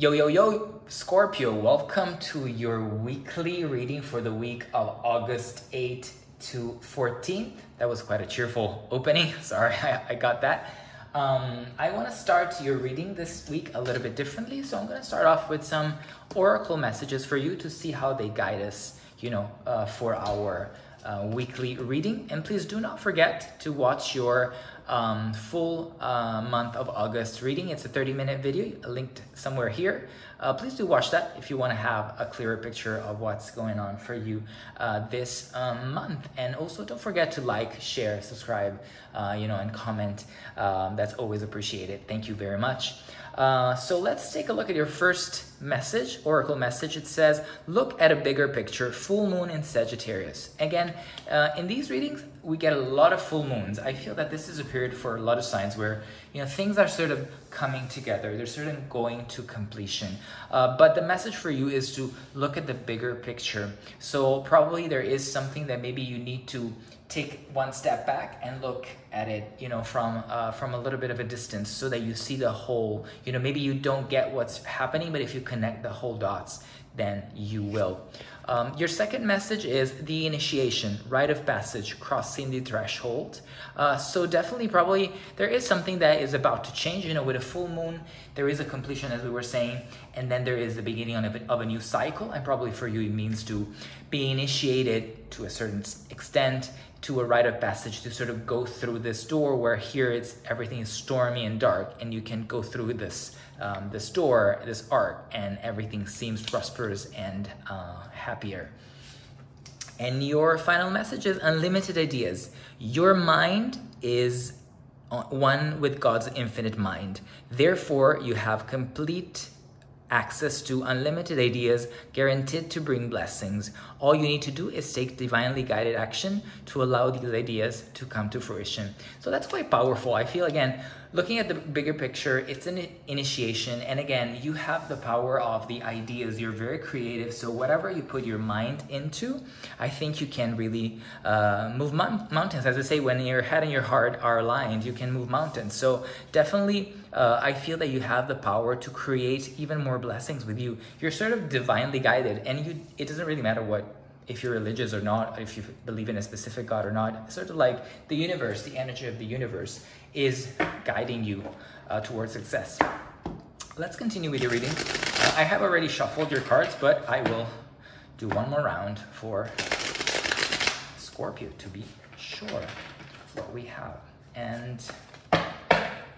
Yo, yo, yo, Scorpio, welcome to your weekly reading for the week of August 8th to 14th. That was quite a cheerful opening. Sorry, I, I got that. Um, I want to start your reading this week a little bit differently. So I'm going to start off with some oracle messages for you to see how they guide us, you know, uh, for our uh, weekly reading. And please do not forget to watch your um, full uh, month of August reading. It's a 30 minute video linked somewhere here. Uh, please do watch that if you want to have a clearer picture of what's going on for you uh, this um, month. And also don't forget to like, share, subscribe, uh, you know, and comment. Um, that's always appreciated. Thank you very much. Uh, so let's take a look at your first message, oracle message. It says, look at a bigger picture, full moon in Sagittarius. Again, uh, in these readings, we get a lot of full moons. I feel that this is a period for a lot of signs where, you know, things are sort of coming together. They're sort of going to completion. Uh, but the message for you is to look at the bigger picture. So probably there is something that maybe you need to take one step back and look at it you know from uh, from a little bit of a distance so that you see the whole you know maybe you don't get what's happening but if you connect the whole dots then you will um, your second message is the initiation, rite of passage, crossing the threshold. Uh, so definitely, probably there is something that is about to change. You know, with a full moon, there is a completion, as we were saying, and then there is the beginning of a, of a new cycle. And probably for you, it means to be initiated to a certain extent to a rite of passage to sort of go through this door where here it's everything is stormy and dark and you can go through this um, this door this arc and everything seems prosperous and uh, happier. And your final message is unlimited ideas. Your mind is one with god's infinite mind. Therefore you have complete access to unlimited ideas guaranteed to bring blessings. All you need to do is take divinely guided action to allow these ideas to come to fruition. So that's quite powerful. I feel again, looking at the bigger picture, it's an initiation. And again, you have the power of the ideas. You're very creative. So whatever you put your mind into, I think you can really uh, move mountains. As I say, when your head and your heart are aligned, you can move mountains. So definitely, uh, I feel that you have the power to create even more blessings with you. You're sort of divinely guided, and you. It doesn't really matter what if you're religious or not, if you believe in a specific God or not, sort of like the universe, the energy of the universe is guiding you uh, towards success. Let's continue with your reading. Uh, I have already shuffled your cards, but I will do one more round for Scorpio to be sure what we have. And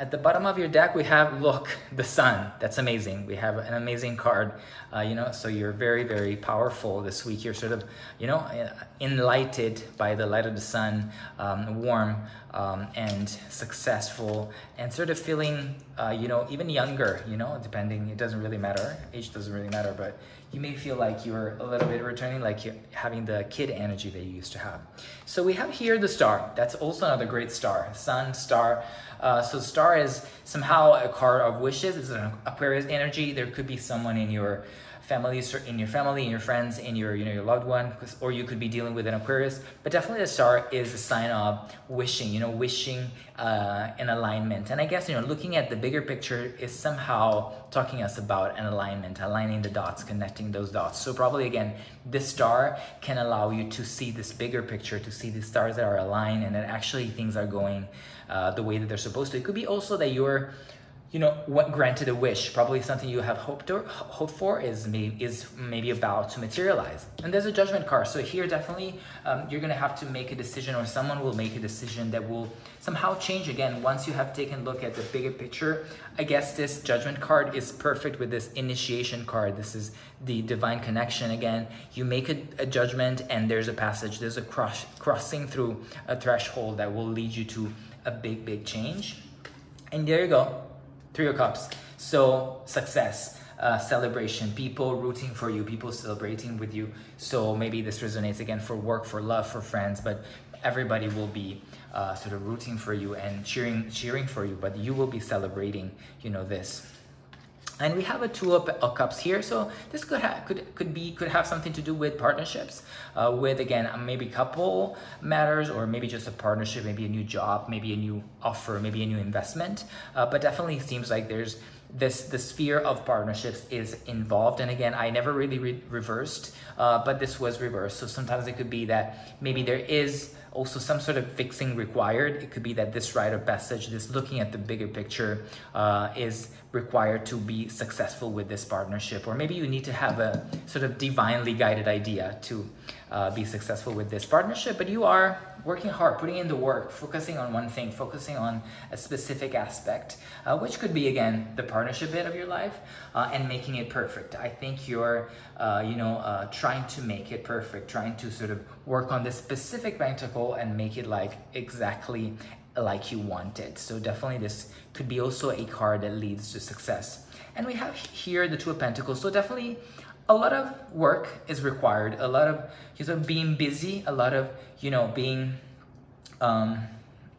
at the bottom of your deck, we have, look, the sun. That's amazing. We have an amazing card, uh, you know, so you're very, very powerful this week. You're sort of, you know, enlightened by the light of the sun, um, warm um, and successful, and sort of feeling, uh, you know, even younger, you know, depending, it doesn't really matter. Age doesn't really matter, but you may feel like you're a little bit returning, like you're having the kid energy that you used to have. So we have here the star. That's also another great star. Sun, star. Uh, so star is somehow a card of wishes. It's an Aquarius energy. There could be someone in your family, in your family, in your friends, in your you know your loved one, or you could be dealing with an Aquarius. But definitely, the star is a sign of wishing. You know, wishing uh, an alignment. And I guess you know, looking at the bigger picture is somehow talking us about an alignment, aligning the dots, connecting those dots. So probably again, this star can allow you to see this bigger picture, to see the stars that are aligned, and that actually things are going uh, the way that they're supposed to. It could be also that you're you know, what granted a wish, probably something you have hoped or hoped for is maybe is maybe about to materialize. And there's a judgment card. So here, definitely, um, you're gonna have to make a decision, or someone will make a decision that will somehow change again once you have taken a look at the bigger picture. I guess this judgment card is perfect with this initiation card. This is the divine connection again. You make a, a judgment, and there's a passage. There's a cross crossing through a threshold that will lead you to a big, big change. And there you go Three of Cups. So success, uh, celebration, people rooting for you, people celebrating with you. So maybe this resonates again for work, for love, for friends, but everybody will be uh, sort of rooting for you and cheering, cheering for you. But you will be celebrating, you know, this. And we have a two of, cups here, so this could could could be could have something to do with partnerships, uh, with again maybe couple matters or maybe just a partnership, maybe a new job, maybe a new offer, maybe a new investment. Uh, but definitely seems like there's this the sphere of partnerships is involved. And again, I never really re- reversed, uh, but this was reversed. So sometimes it could be that maybe there is also some sort of fixing required. It could be that this rite of passage, this looking at the bigger picture, uh, is required to be successful with this partnership, or maybe you need to have a sort of divinely guided idea to uh, be successful with this partnership. But you are working hard, putting in the work, focusing on one thing, focusing on a specific aspect, uh, which could be again the partnership bit of your life, uh, and making it perfect. I think you're, uh, you know, uh, trying to make it perfect, trying to sort of work on this specific pentacle and make it like exactly like you want it. So definitely this could be also a card that leads to success. And we have here the Two of Pentacles. So definitely a lot of work is required. A lot of you know being busy. A lot of you know being um,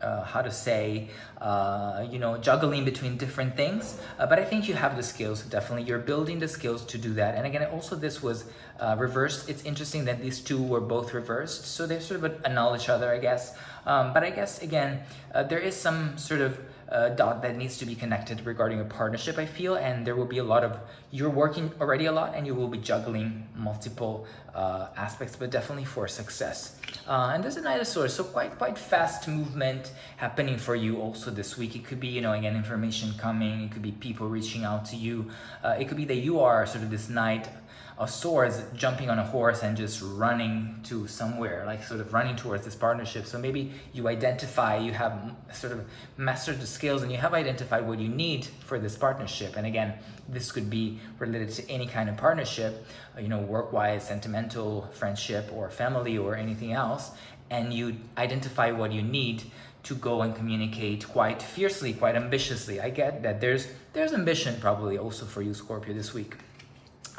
uh, how to say uh, you know juggling between different things. Uh, but I think you have the skills. Definitely, you're building the skills to do that. And again, also this was uh, reversed. It's interesting that these two were both reversed, so they sort of annul each other, I guess. Um, but I guess again, uh, there is some sort of uh, dot that needs to be connected regarding a partnership, I feel, and there will be a lot of, you're working already a lot and you will be juggling multiple uh, aspects, but definitely for success. Uh, and there's a Knight of Swords, so quite, quite fast movement happening for you also this week. It could be, you know, again, information coming, it could be people reaching out to you. Uh, it could be that you are sort of this knight of swords jumping on a horse and just running to somewhere, like sort of running towards this partnership. So maybe you identify, you have sort of mastered the skills and you have identified what you need for this partnership. And again, this could be related to any kind of partnership, uh, you know, work-wise, sentimental, friendship, or family, or anything else. And you identify what you need to go and communicate quite fiercely, quite ambitiously. I get that there's there's ambition probably also for you, Scorpio, this week.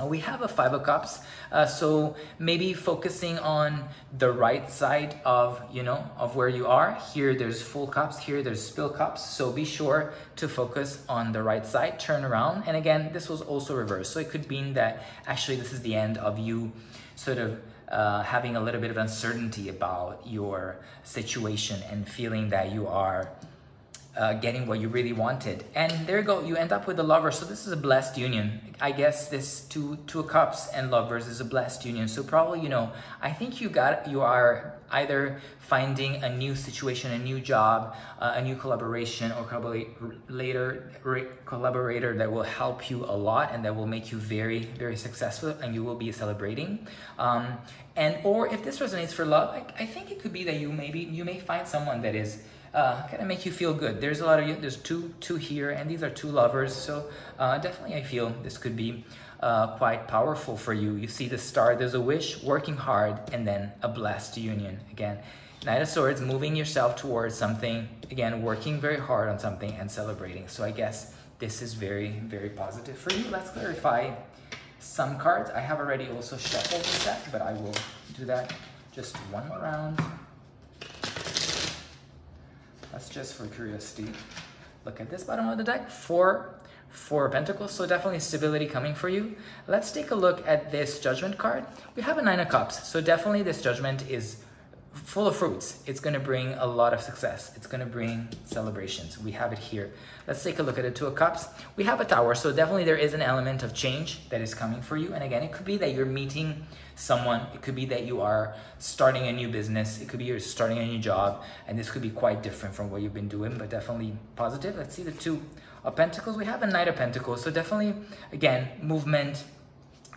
Uh, we have a five of cups uh, so maybe focusing on the right side of you know of where you are. Here there's full cups here there's spill cups so be sure to focus on the right side turn around and again this was also reversed so it could mean that actually this is the end of you sort of uh, having a little bit of uncertainty about your situation and feeling that you are uh, getting what you really wanted. And there you go, you end up with the lover. So this is a blessed union. I guess this two two cups and lovers is a blessed union. So probably you know, I think you got you are either finding a new situation, a new job, uh, a new collaboration, or collaborator collaborator that will help you a lot and that will make you very very successful, and you will be celebrating. Um, and or if this resonates for love, I, I think it could be that you maybe you may find someone that is uh, kind of make you feel good. There's a lot of there's two, two here, and these are two lovers. So uh, definitely I feel this could be uh, quite powerful for you. You see the star, there's a wish, working hard, and then a blessed union. Again, Knight of Swords, moving yourself towards something, again, working very hard on something and celebrating. So I guess this is very, very positive for you. Let's clarify some cards. I have already also shuffled the deck, but I will do that just one more round. That's just for curiosity. Look at this bottom of the deck, four, four pentacles, so definitely stability coming for you. Let's take a look at this judgment card. We have a nine of cups, so definitely this judgment is full of fruits. It's going to bring a lot of success. It's going to bring celebrations. We have it here. Let's take a look at the Two of Cups. We have a Tower, so definitely there is an element of change that is coming for you. And again, it could be that you're meeting someone. It could be that you are starting a new business. It could be you're starting a new job. And this could be quite different from what you've been doing, but definitely positive. Let's see the Two of Pentacles. We have a Knight of Pentacles. So definitely, again, movement,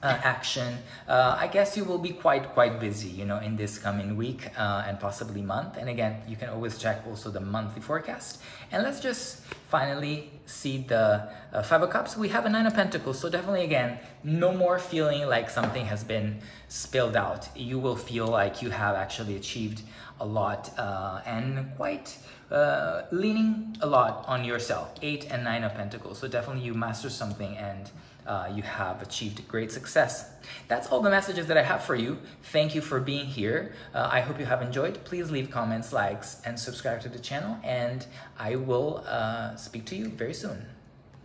uh, action. Uh, I guess you will be quite quite busy, you know, in this coming week uh, and possibly month. And again, you can always check also the monthly forecast. And let's just finally see the uh, Five of Cups. We have a Nine of Pentacles, so definitely again, no more feeling like something has been spilled out. You will feel like you have actually achieved a lot uh, and quite uh, leaning a lot on yourself. Eight and Nine of Pentacles, so definitely you master something and uh, you have achieved great success. That's all the messages that I have for you. Thank you for being here. Uh, I hope you have enjoyed. Please leave comments, likes, and subscribe to the channel, and I will uh, speak to you very soon.